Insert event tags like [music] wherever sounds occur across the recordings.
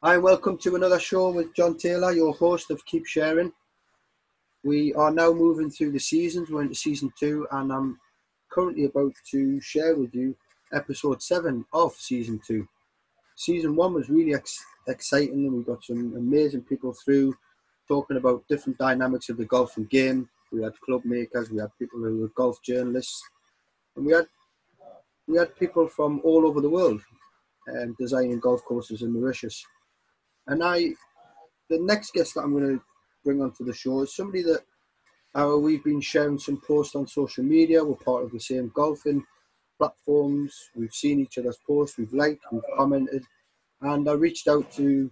Hi, welcome to another show with John Taylor, your host of Keep Sharing. We are now moving through the seasons. We're into season two, and I'm currently about to share with you episode seven of season two. Season one was really ex- exciting, and we got some amazing people through talking about different dynamics of the golfing game. We had club makers, we had people who were golf journalists, and we had we had people from all over the world um, designing golf courses in Mauritius. And I, the next guest that I'm going to bring onto the show is somebody that uh, we've been sharing some posts on social media. We're part of the same golfing platforms. We've seen each other's posts. We've liked. We've commented. And I reached out to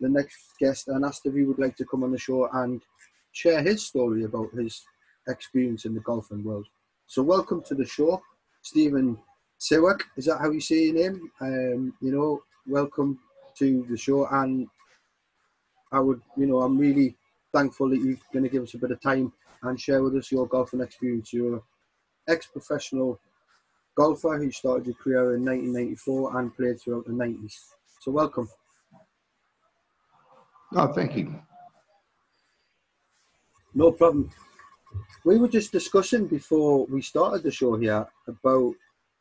the next guest and asked if he would like to come on the show and share his story about his experience in the golfing world. So welcome to the show, Stephen Siwak. Is that how you say your name? Um, you know, welcome to the show, and I would, you know, I'm really thankful that you're going to give us a bit of time and share with us your golfing experience. You're an ex-professional golfer who started your career in 1994 and played throughout the 90s. So welcome. Oh, thank you. No problem. We were just discussing before we started the show here about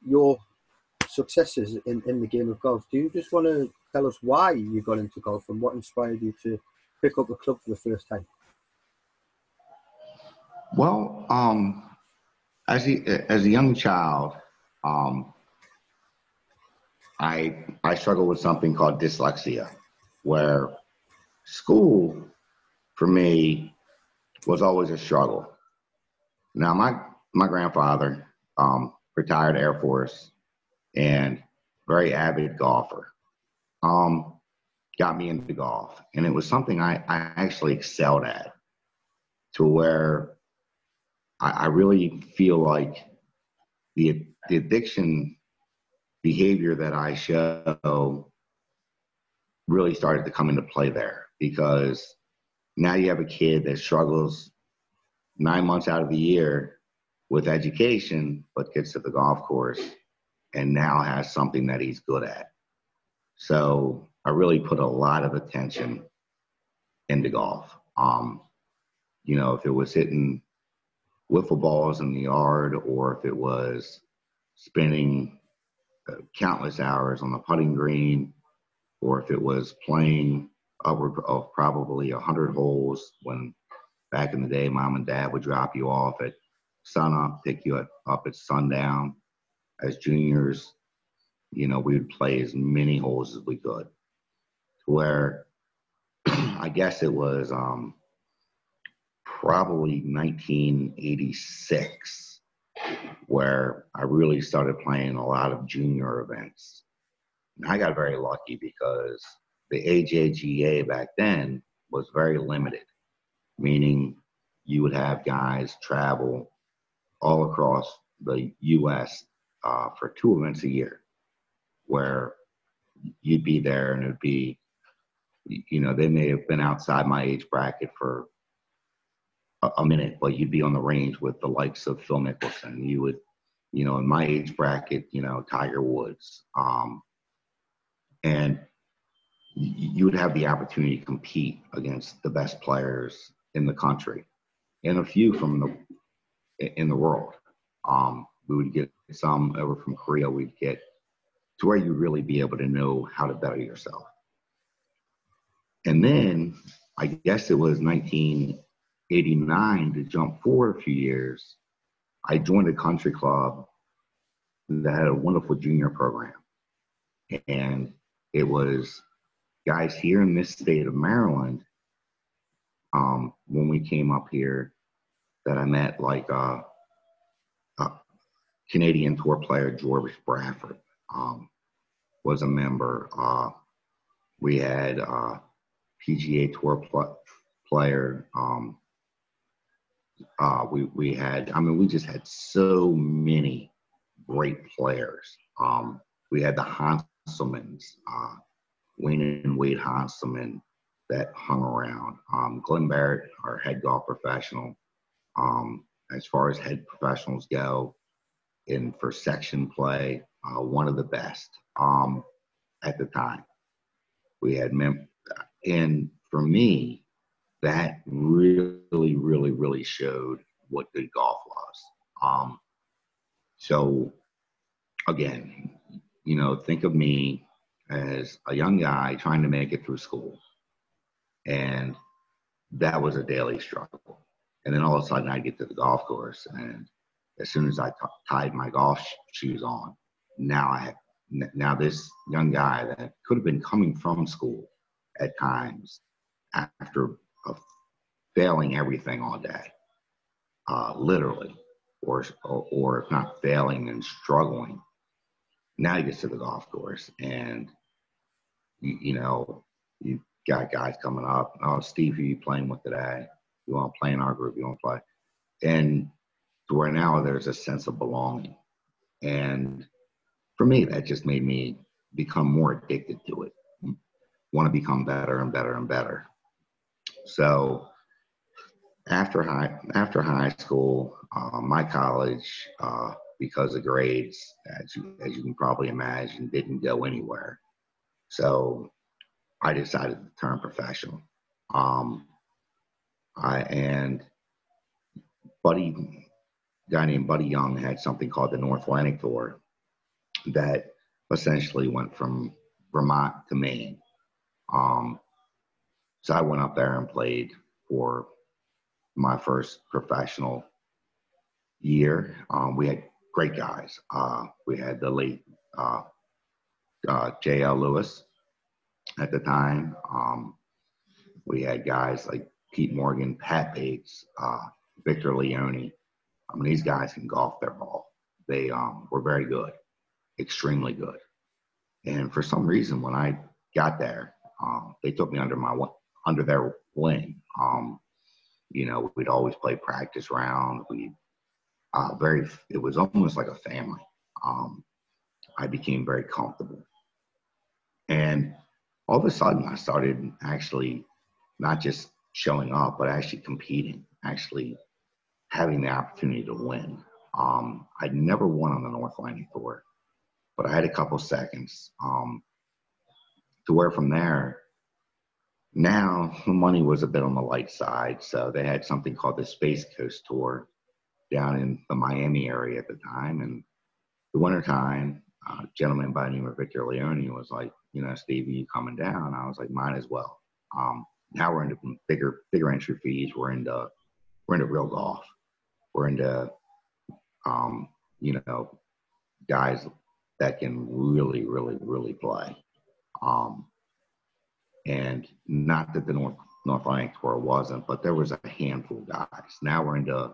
your successes in, in the game of golf. Do you just want to tell us why you got into golf and what inspired you to pick up a club for the first time? Well, um, as a, as a young child, um, I I struggled with something called dyslexia, where school for me was always a struggle. Now, my my grandfather, um, retired Air Force, and very avid golfer, um, got me into golf, and it was something I, I actually excelled at, to where I, I really feel like the the addiction behavior that I show really started to come into play there because now you have a kid that struggles nine months out of the year with education, but gets to the golf course and now has something that he's good at. So I really put a lot of attention into golf. Um, you know, if it was hitting wiffle balls in the yard or if it was spending uh, countless hours on the putting green or if it was playing upward of probably 100 holes when back in the day mom and dad would drop you off at sun up pick you up at sundown as juniors you know we would play as many holes as we could where [clears throat] i guess it was um, probably 1986 where i really started playing a lot of junior events and i got very lucky because the AJGA back then was very limited, meaning you would have guys travel all across the U.S. Uh, for two events a year, where you'd be there and it'd be, you know, they may have been outside my age bracket for a, minute, but you'd be on the range with the likes of Phil Mickelson. You would, you know, in my age bracket, you know, Tiger Woods. Um, and you would have the opportunity to compete against the best players in the country and a few from the in the world. Um, we would get some over from Korea. We'd get to where you really be able to know how to better yourself. And then I guess it was 1989 to jump forward a few years. I joined a country club that had a wonderful junior program, and it was guys here in this state of Maryland, um, when we came up here, that I met like uh, a Canadian tour player George Bradford um, was a member. Uh, we had uh, PGA Tour pl- player. Um, uh, we we had. I mean, we just had so many great players. Um, we had the Hanselmans. Uh, Wayne and Wade Hanselman that hung around. Um, Glenn Barrett, our head golf professional, um, as far as head professionals go, in for section play, uh, one of the best um, at the time. We had mem, and for me, that really, really, really showed what good golf was. Um, so again, you know, think of me as a young guy trying to make it through school. And that was a daily struggle. And then all of a sudden I get to the golf course and as soon as I t- tied my golf shoes on, now I have, now this young guy that could have been coming from school at times after failing everything all day, uh, literally, or, or, or if not failing and struggling. Now he gets to the golf course and, you, you know, you got guys coming up. Oh, Steve, who you playing with today? You want to play in our group? You want to play? And to where now there's a sense of belonging. And for me, that just made me become more addicted to it. Want to become better and better and better. So after high after high school, uh, my college, uh, because of grades, as you, as you can probably imagine, didn't go anywhere. So I decided to turn professional. Um, I and Buddy, guy named Buddy Young had something called the North Atlantic Tour that essentially went from Vermont to Maine. Um, so I went up there and played for my first professional year. Um, we had great guys. Uh, we had the late uh, uh, J.L. Lewis at the time. Um, we had guys like Pete Morgan, Pat Bates, uh, Victor Leone. I mean, these guys can golf their ball. They um, were very good, extremely good. And for some reason, when I got there, um, they took me under my under their wing. Um, you know, we'd always play practice round. We uh, very, it was almost like a family. Um, I became very comfortable. And all of a sudden, I started actually not just showing up, but actually competing, actually having the opportunity to win. Um, I'd never won on the North Atlantic Tour, but I had a couple seconds um, to where from there, now the money was a bit on the light side, so they had something called the Space Coast Tour down in the Miami area at the time. And the wintertime, uh, a gentleman by the name of Victor Leone was like, you know, Stevie, you coming down? I was like, might as well. Um, now we're into bigger, bigger entry fees. We're into, we're into real golf. We're into, um, you know, guys that can really, really, really play. Um, and not that the North North Atlantic Tour wasn't, but there was a handful of guys. Now we're into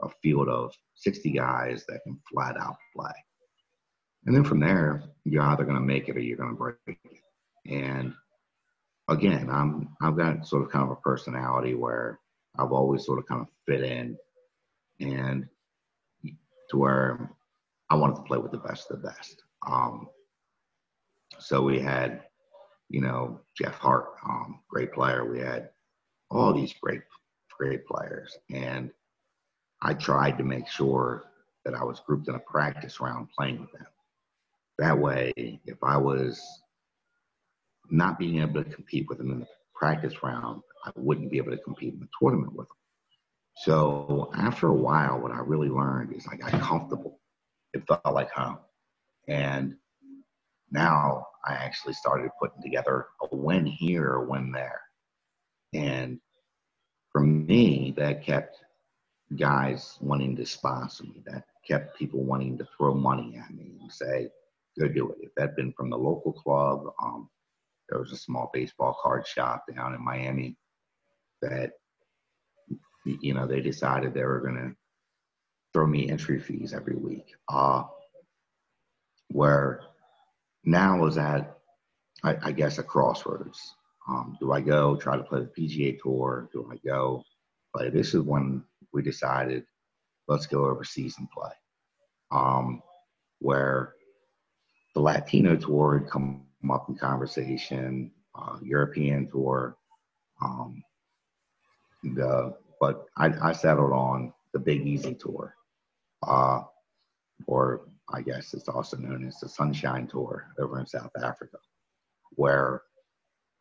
a field of 60 guys that can flat out play. And then from there, you're either going to make it or you're going to break it. And again, I'm I've got sort of kind of a personality where I've always sort of kind of fit in, and to where I wanted to play with the best of the best. Um, so we had you know, Jeff Hart, um, great player. We had all these great, great players. And I tried to make sure that I was grouped in a practice round playing with them. That way, if I was not being able to compete with them in the practice round, I wouldn't be able to compete in the tournament with them. So after a while, what I really learned is I got comfortable. It felt like home. And now I actually started putting together a win here, a win there. And for me, that kept guys wanting to sponsor me. That kept people wanting to throw money at me and say, go do it. If that had been from the local club, um, there was a small baseball card shop down in Miami that, you know, they decided they were going to throw me entry fees every week. Uh, where now is at, I, I guess, a crossroads. Um, do I go try to play the PGA Tour? Do I go play? This is when we decided let's go overseas and play. Um, where the Latino Tour had come up in conversation, uh, European Tour, um, the but I, I settled on the Big Easy Tour, uh, or I guess it's also known as the Sunshine Tour over in South Africa, where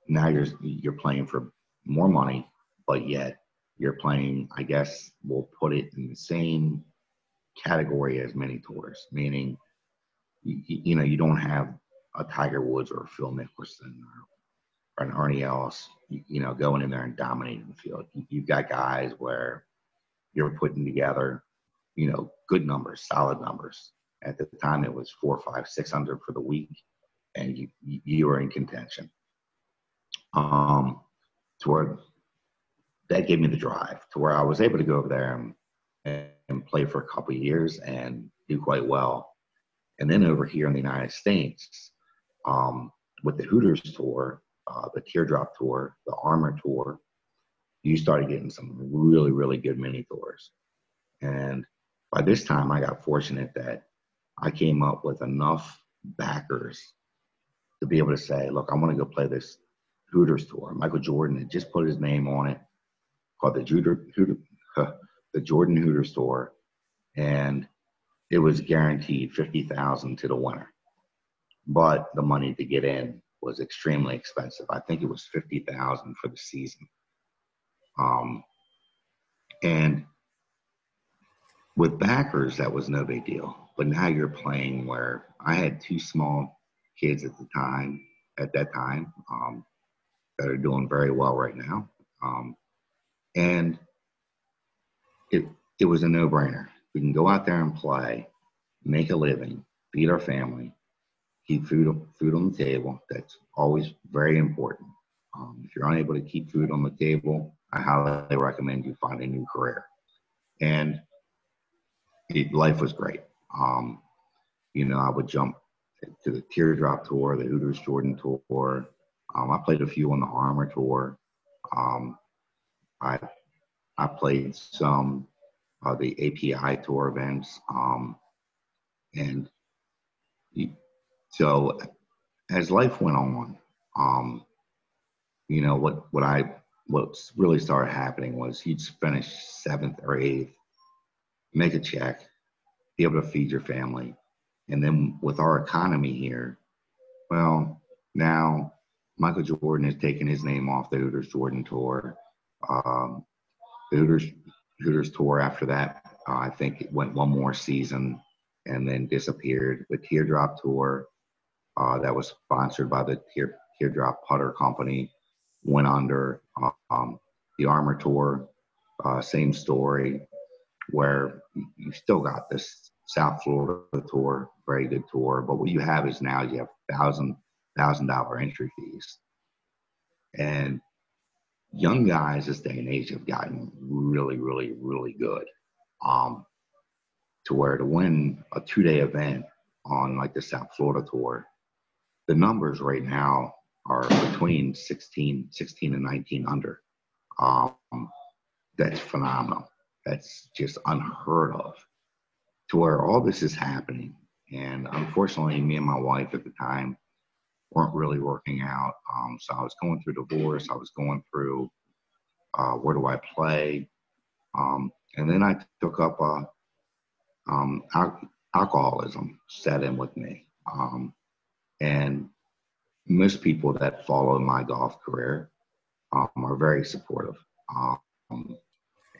now you're you're playing for more money, but yet you're playing. I guess we'll put it in the same category as many tours, meaning you, you know you don't have a Tiger Woods or a Phil Mickelson or, or an Ernie Els, you, know, going in there and dominating the field. You, you've got guys where you're putting together, you know, good numbers, solid numbers. At the time, it was four, five, six hundred for the week, and you you were in contention. Um, toward that gave me the drive to where I was able to go over there and, and play for a couple years and do quite well. And then over here in the United States, um, with the Hooters tour, uh, the Teardrop tour, the Armor tour, you started getting some really, really good mini tours. And by this time, I got fortunate that I came up with enough backers to be able to say, look, I want to go play this Hooters tour. Michael Jordan had just put his name on it, called the, Hooter, Hooter, the Jordan Hooters tour. And it was guaranteed 50000 to the winner. But the money to get in was extremely expensive. I think it was 50000 for the season. Um, and with backers, that was no big deal. But now you're playing where I had two small kids at the time, at that time, um, that are doing very well right now. Um, and it, it was a no brainer. We can go out there and play, make a living, feed our family, keep food, food on the table. That's always very important. Um, if you're unable to keep food on the table, I highly recommend you find a new career. And it, life was great. Um, you know, I would jump to the Teardrop Tour, the Hooters Jordan Tour. Um, I played a few on the Armor Tour. Um, I I played some uh, the API Tour events, um, and so as life went on, um, you know what what I what really started happening was you'd finish seventh or eighth, make a check, be able to feed your family. And then with our economy here, well, now Michael Jordan has taken his name off the Hooters Jordan Tour. Um, the Hooters, Hooters Tour after that, uh, I think it went one more season and then disappeared. The Teardrop Tour, uh, that was sponsored by the Tear, Teardrop Putter Company, went under. Um, the Armor Tour, uh, same story, where you still got this South Florida tour, very good tour. But what you have is now you have thousand thousand dollar entry fees, and young guys this day and age have gotten really, really, really good. Um, to where to win a two day event on like the South Florida tour, the numbers right now are between 16, 16 and 19 under. Um, that's phenomenal. That's just unheard of. To where all this is happening. And unfortunately, me and my wife at the time weren't really working out. Um, so I was going through divorce. I was going through uh, where do I play? Um, and then I took up uh, um, al- alcoholism set in with me. Um, and most people that follow my golf career um, are very supportive. Um,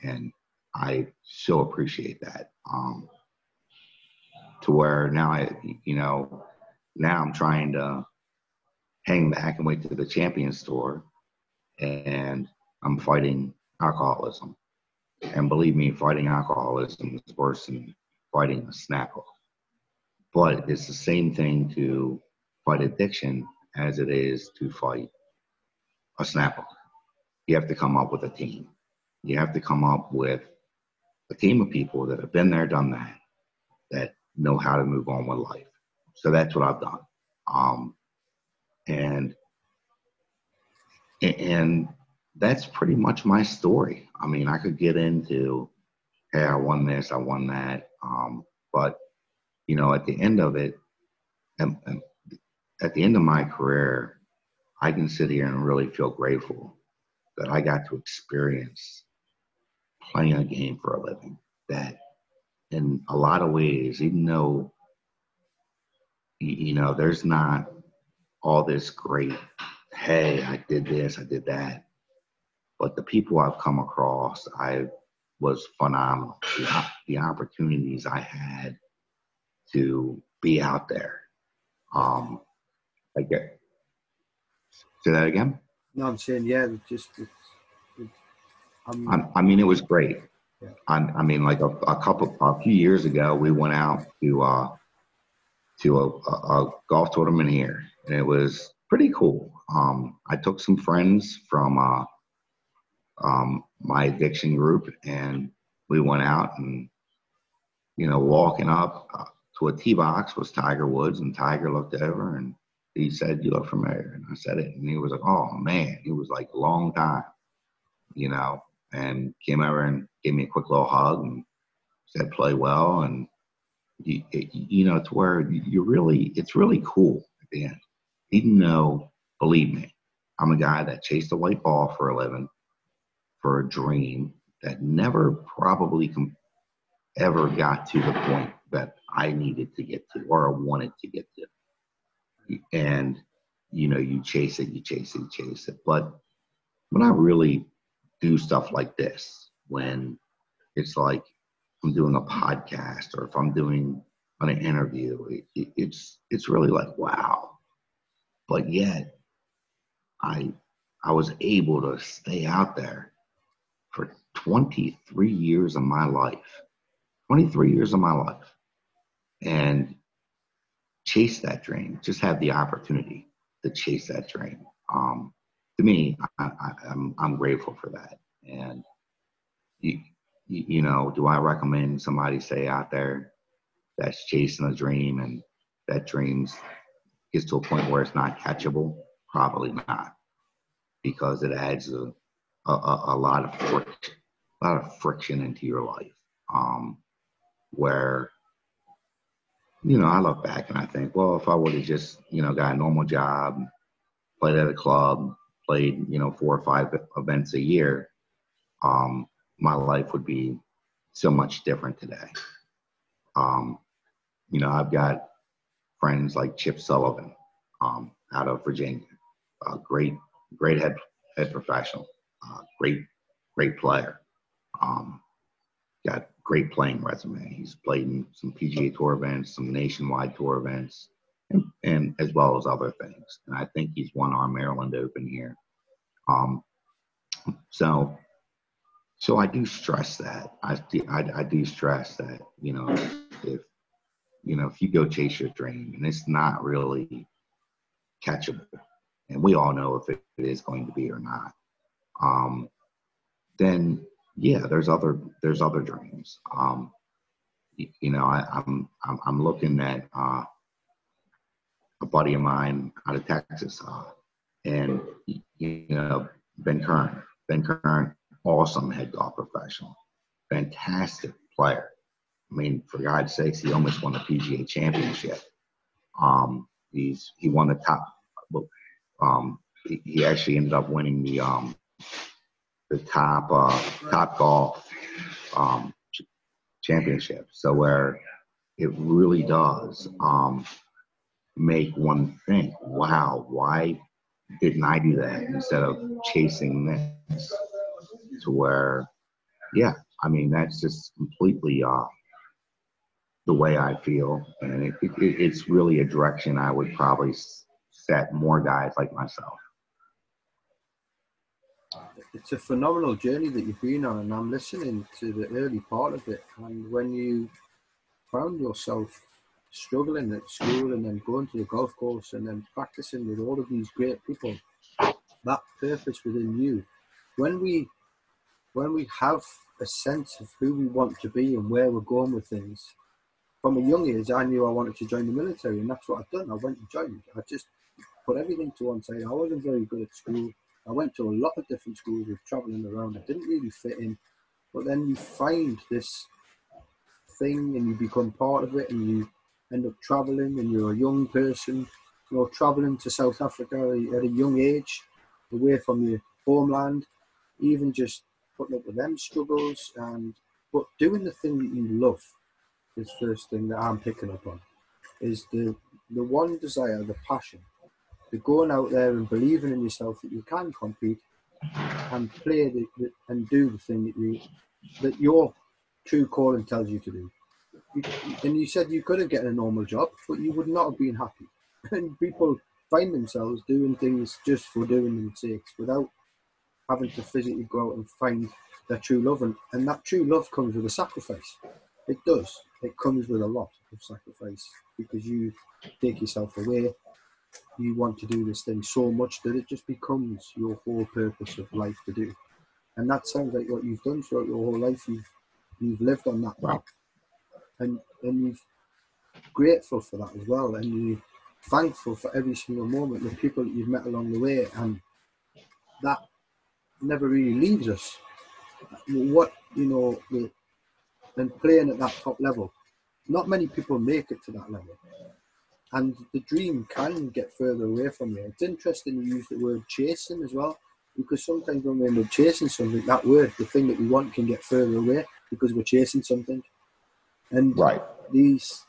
and I so appreciate that. Um, to where now I, you know, now I'm trying to hang back and wait to the Champions Tour, and I'm fighting alcoholism. And believe me, fighting alcoholism is worse than fighting a snapper. But it's the same thing to fight addiction as it is to fight a snapper. You have to come up with a team. You have to come up with a team of people that have been there, done that, that know how to move on with life. So that's what I've done. Um, and and that's pretty much my story. I mean, I could get into, hey, I won this, I won that, um, but you know, at the end of it, and, and at the end of my career, I can sit here and really feel grateful that I got to experience playing a game for a living. That in a lot of ways, even though, you know, there's not all this great hey, I did this, I did that. But the people I've come across, I was phenomenal. The, the opportunities I had to be out there. Um, I get. Say that again. No, I'm saying yeah. Just, I, I mean, it was great. Yeah. I, I mean, like a, a couple, a few years ago, we went out to uh, to a, a, a golf tournament here, and it was pretty cool. Um, I took some friends from uh, um, my addiction group, and we went out and you know walking up uh, to a tee box was Tiger Woods, and Tiger looked over and he said, "You look familiar," and I said it, and he was like, "Oh man," he was like, "Long time," you know, and came over and gave me a quick little hug and said, "Play well," and you, you know, to where you really, it's really cool at the end. Even though, believe me, I'm a guy that chased a white ball for a living, for a dream that never probably com- ever got to the point that I needed to get to or wanted to get to. And, you know, you chase it, you chase it, you chase it. But when I really do stuff like this, when it's like I'm doing a podcast or if I'm doing an interview, it, it's it's really like wow. But yet, I I was able to stay out there for 23 years of my life, 23 years of my life, and chase that dream. Just have the opportunity to chase that dream. Um, to me, I, am I'm, I'm grateful for that. And you, you know, do I recommend somebody stay out there that's chasing a dream and that dreams gets to a point where it's not catchable? Probably not, because it adds a, a, a lot of friction, a lot of friction into your life. Um, where, you know, I look back and I think, well, if I would have just, you know, got a normal job, played at a club, played, you know, four or five events a year, um, my life would be so much different today. Um, you know, I've got friends like Chip Sullivan um, out of Virginia, a great, great head head professional, uh, great, great player. Um, got great playing resume. He's played in some PGA Tour events, some nationwide tour events, and, as well as other things. And I think he's won our Maryland Open here. Um, so so I do stress that. I, I, I do stress that, you know, if, you know, if you go chase your dream and it's not really catchable, and we all know if it is going to be or not, um, then yeah, there's other there's other dreams. Um, you, you know, I, am I'm, I'm I'm looking at uh, a buddy of mine out of Texas, uh, and you know Ben Kern. Ben Kern awesome head golf professional, fantastic player. I mean, for God's sakes, he almost won the PGA Championship. Um, he's he won the top. Um, he, he actually ended up winning the um, the top uh, top golf um, championship. So where it really does um, make one think, wow, why didn't I do that instead of chasing this? to where, yeah, I mean, that's just completely uh, the way I feel. And it, it, it's really a direction I would probably set more guys like myself. It's a phenomenal journey that you've been on, and I'm listening to the early part of it. And when you found yourself struggling at school and then going to the golf course and then practicing with all of these great people, that purpose within you. When we when we have a sense of who we want to be and where we're going with things, from a young age, I knew I wanted to join the military, and that's what I've done. I went and joined. I just put everything to one side. I wasn't very good at school. I went to a lot of different schools with traveling around. I didn't really fit in. But then you find this thing and you become part of it and you end up traveling and you're a young person, you know, traveling to South Africa at a young age, away from your homeland, even just putting up with them struggles and but doing the thing that you love is first thing that I'm picking up on is the the one desire, the passion the going out there and believing in yourself that you can compete and play the, the, and do the thing that you that your true calling tells you to do. And you said you could have gotten a normal job, but you would not have been happy. [laughs] And people find themselves doing things just for doing them sakes without having to physically go out and find their true love. And, and that true love comes with a sacrifice. It does. It comes with a lot of sacrifice because you take yourself away. You want to do this thing so much that it just becomes your whole purpose of life to do. And that sounds like what you've done throughout your whole life. You've you've lived on that path, and and you're grateful for that as well, and you're thankful for every single moment, the people that you've met along the way, and that never really leaves us. What you know, and playing at that top level, not many people make it to that level, and the dream can get further away from you. It's interesting you use the word chasing as well, because sometimes when we end up chasing something, that word, the thing that we want, can get further away because we're chasing something. And right. these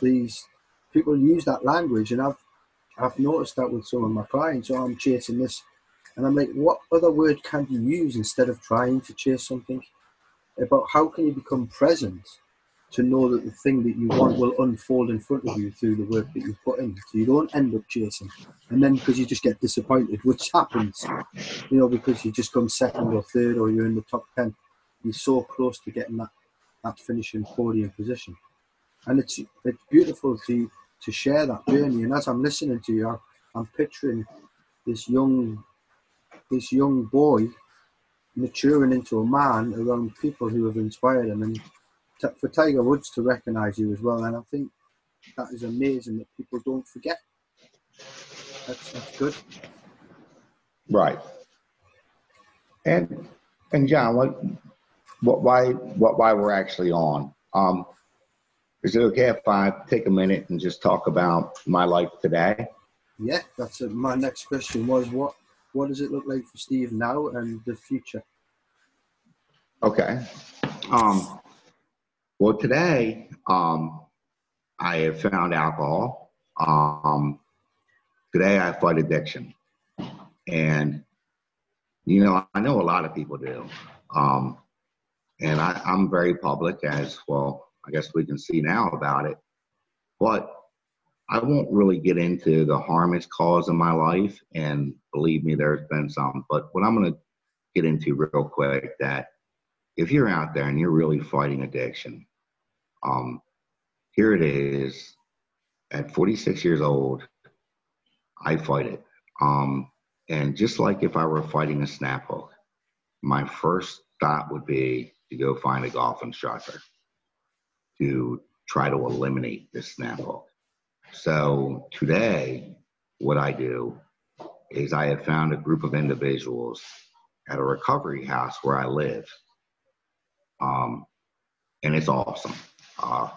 these people use that language, and I've I've noticed that with some of my clients. So oh, I'm chasing this, and I'm like, what other word can you use instead of trying to chase something? About how can you become present to know that the thing that you want will unfold in front of you through the work that you've put in. So you don't end up chasing, and then because you just get disappointed, which [laughs] happens, you know, because you just come second or third or you're in the top ten, you're so close to getting that that finishing podium position, and it's it's beautiful to to share that journey. And as I'm listening to you, I'm picturing this young, this young boy maturing into a man around people who have inspired him, and t- for Tiger Woods to recognise you as well. And I think that is amazing that people don't forget. That's that's good. Right. And and John, what what why what why we're actually on? Um, is it okay if I take a minute and just talk about my life today? Yeah, that's a, my next question was what what does it look like for Steve now and the future? Okay. Um, well, today um, I have found alcohol. Um, today I fight addiction, and you know I know a lot of people do, um, and I, I'm very public as well I guess we can see now about it. But I won't really get into the harm it's caused in my life. And believe me, there's been some. But what I'm going to get into real quick that if you're out there and you're really fighting addiction, um, here it is. At 46 years old, I fight it. Um, and just like if I were fighting a snap hook, my first thought would be to go find a golf instructor to try to eliminate this snap hook. So today, what I do is I have found a group of individuals at a recovery house where I live. Um, and it's awesome. Uh,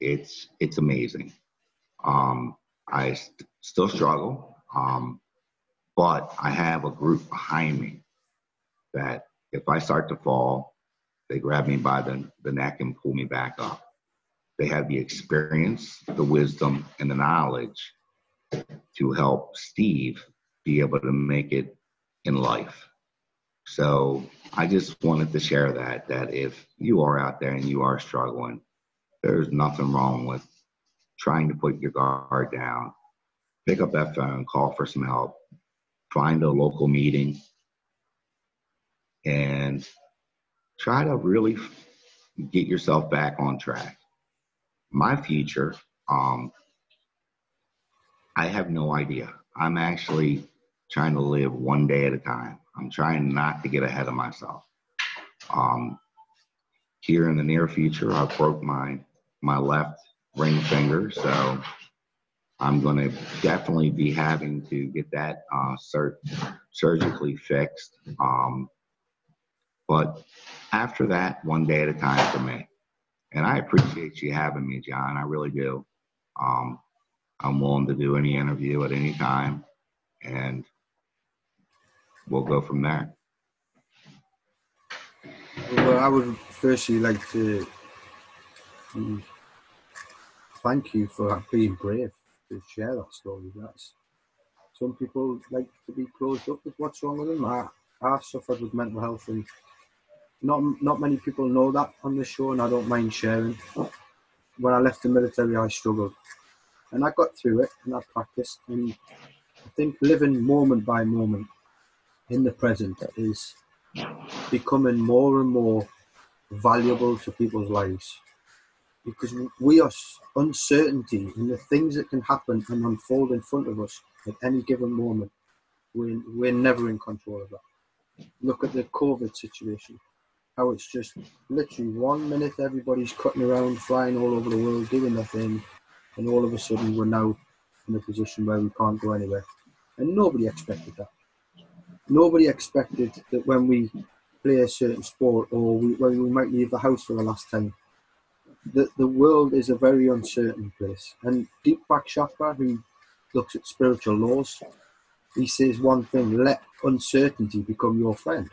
it's it's amazing. Um, I st- still struggle, um, but I have a group behind me that if I start to fall, they grab me by the, the neck and pull me back up. They have the experience, the wisdom, and the knowledge to help Steve be able to make it in life. So I just wanted to share that that if you are out there and you are struggling, there's nothing wrong with trying to put your guard down. Pick up that phone, call for some help, find a local meeting, and try to really get yourself back on track. My future, um, I have no idea. I'm actually trying to live one day at a time. I'm trying not to get ahead of myself. Um, here in the near future, I broke my my left ring finger, so I'm going to definitely be having to get that uh, sur- surgically fixed. Um, but after that, one day at a time for me. And I appreciate you having me, John. I really do. Um, I'm willing to do any interview at any time, and we'll go from there. Well, I would firstly like to thank you for being brave to share that story. That's some people like to be closed up with what's wrong with them. I, I suffered with mental health, and not not many people know that on the show, and I don't mind sharing. When I left the military, I struggled, and I got through it, and I practiced. And I think living moment by moment in the present is becoming more and more valuable to people's lives because we are uncertainty in the things that can happen and unfold in front of us at any given moment. We're, we're never in control of that. Look at the COVID situation, how it's just literally one minute everybody's cutting around, flying all over the world, doing their thing, and all of a sudden we're now in a position where we can't go anywhere. And nobody expected that. Nobody expected that when we play a certain sport or we, when we might leave the house for the last time, that the world is a very uncertain place. And Deepak Chopra, who looks at spiritual laws, he says one thing: let uncertainty become your friend.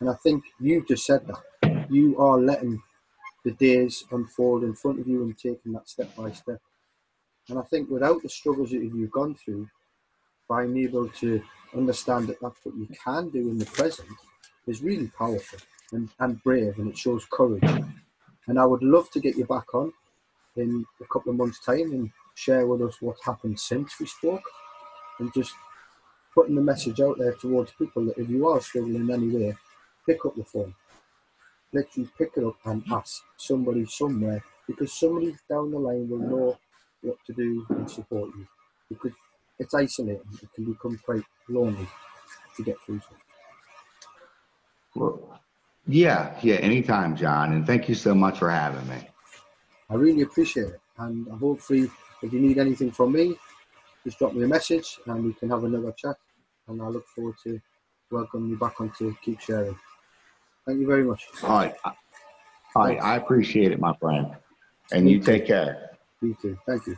And I think you just said that. You are letting the days unfold in front of you and taking that step by step. And I think without the struggles that you've gone through, by being able to understand that that's what you can do in the present is really powerful and, and brave, and it shows courage. And I would love to get you back on in a couple of months' time and share with us what happened since we spoke and just putting the message out there towards people that if you are struggling in any way, pick up the phone. Literally pick it up and ask somebody somewhere because somebody down the line will know what to do and support you. Because it's isolating. It can become quite lonely to get through to. Well, yeah, yeah, anytime, John. And thank you so much for having me. I really appreciate it. And hopefully, if you need anything from me, just drop me a message and we can have another chat. And I look forward to welcoming you back on to Keep Sharing. Thank you very much. All right. All right. I appreciate it, my friend. And you take care. You too. Thank you.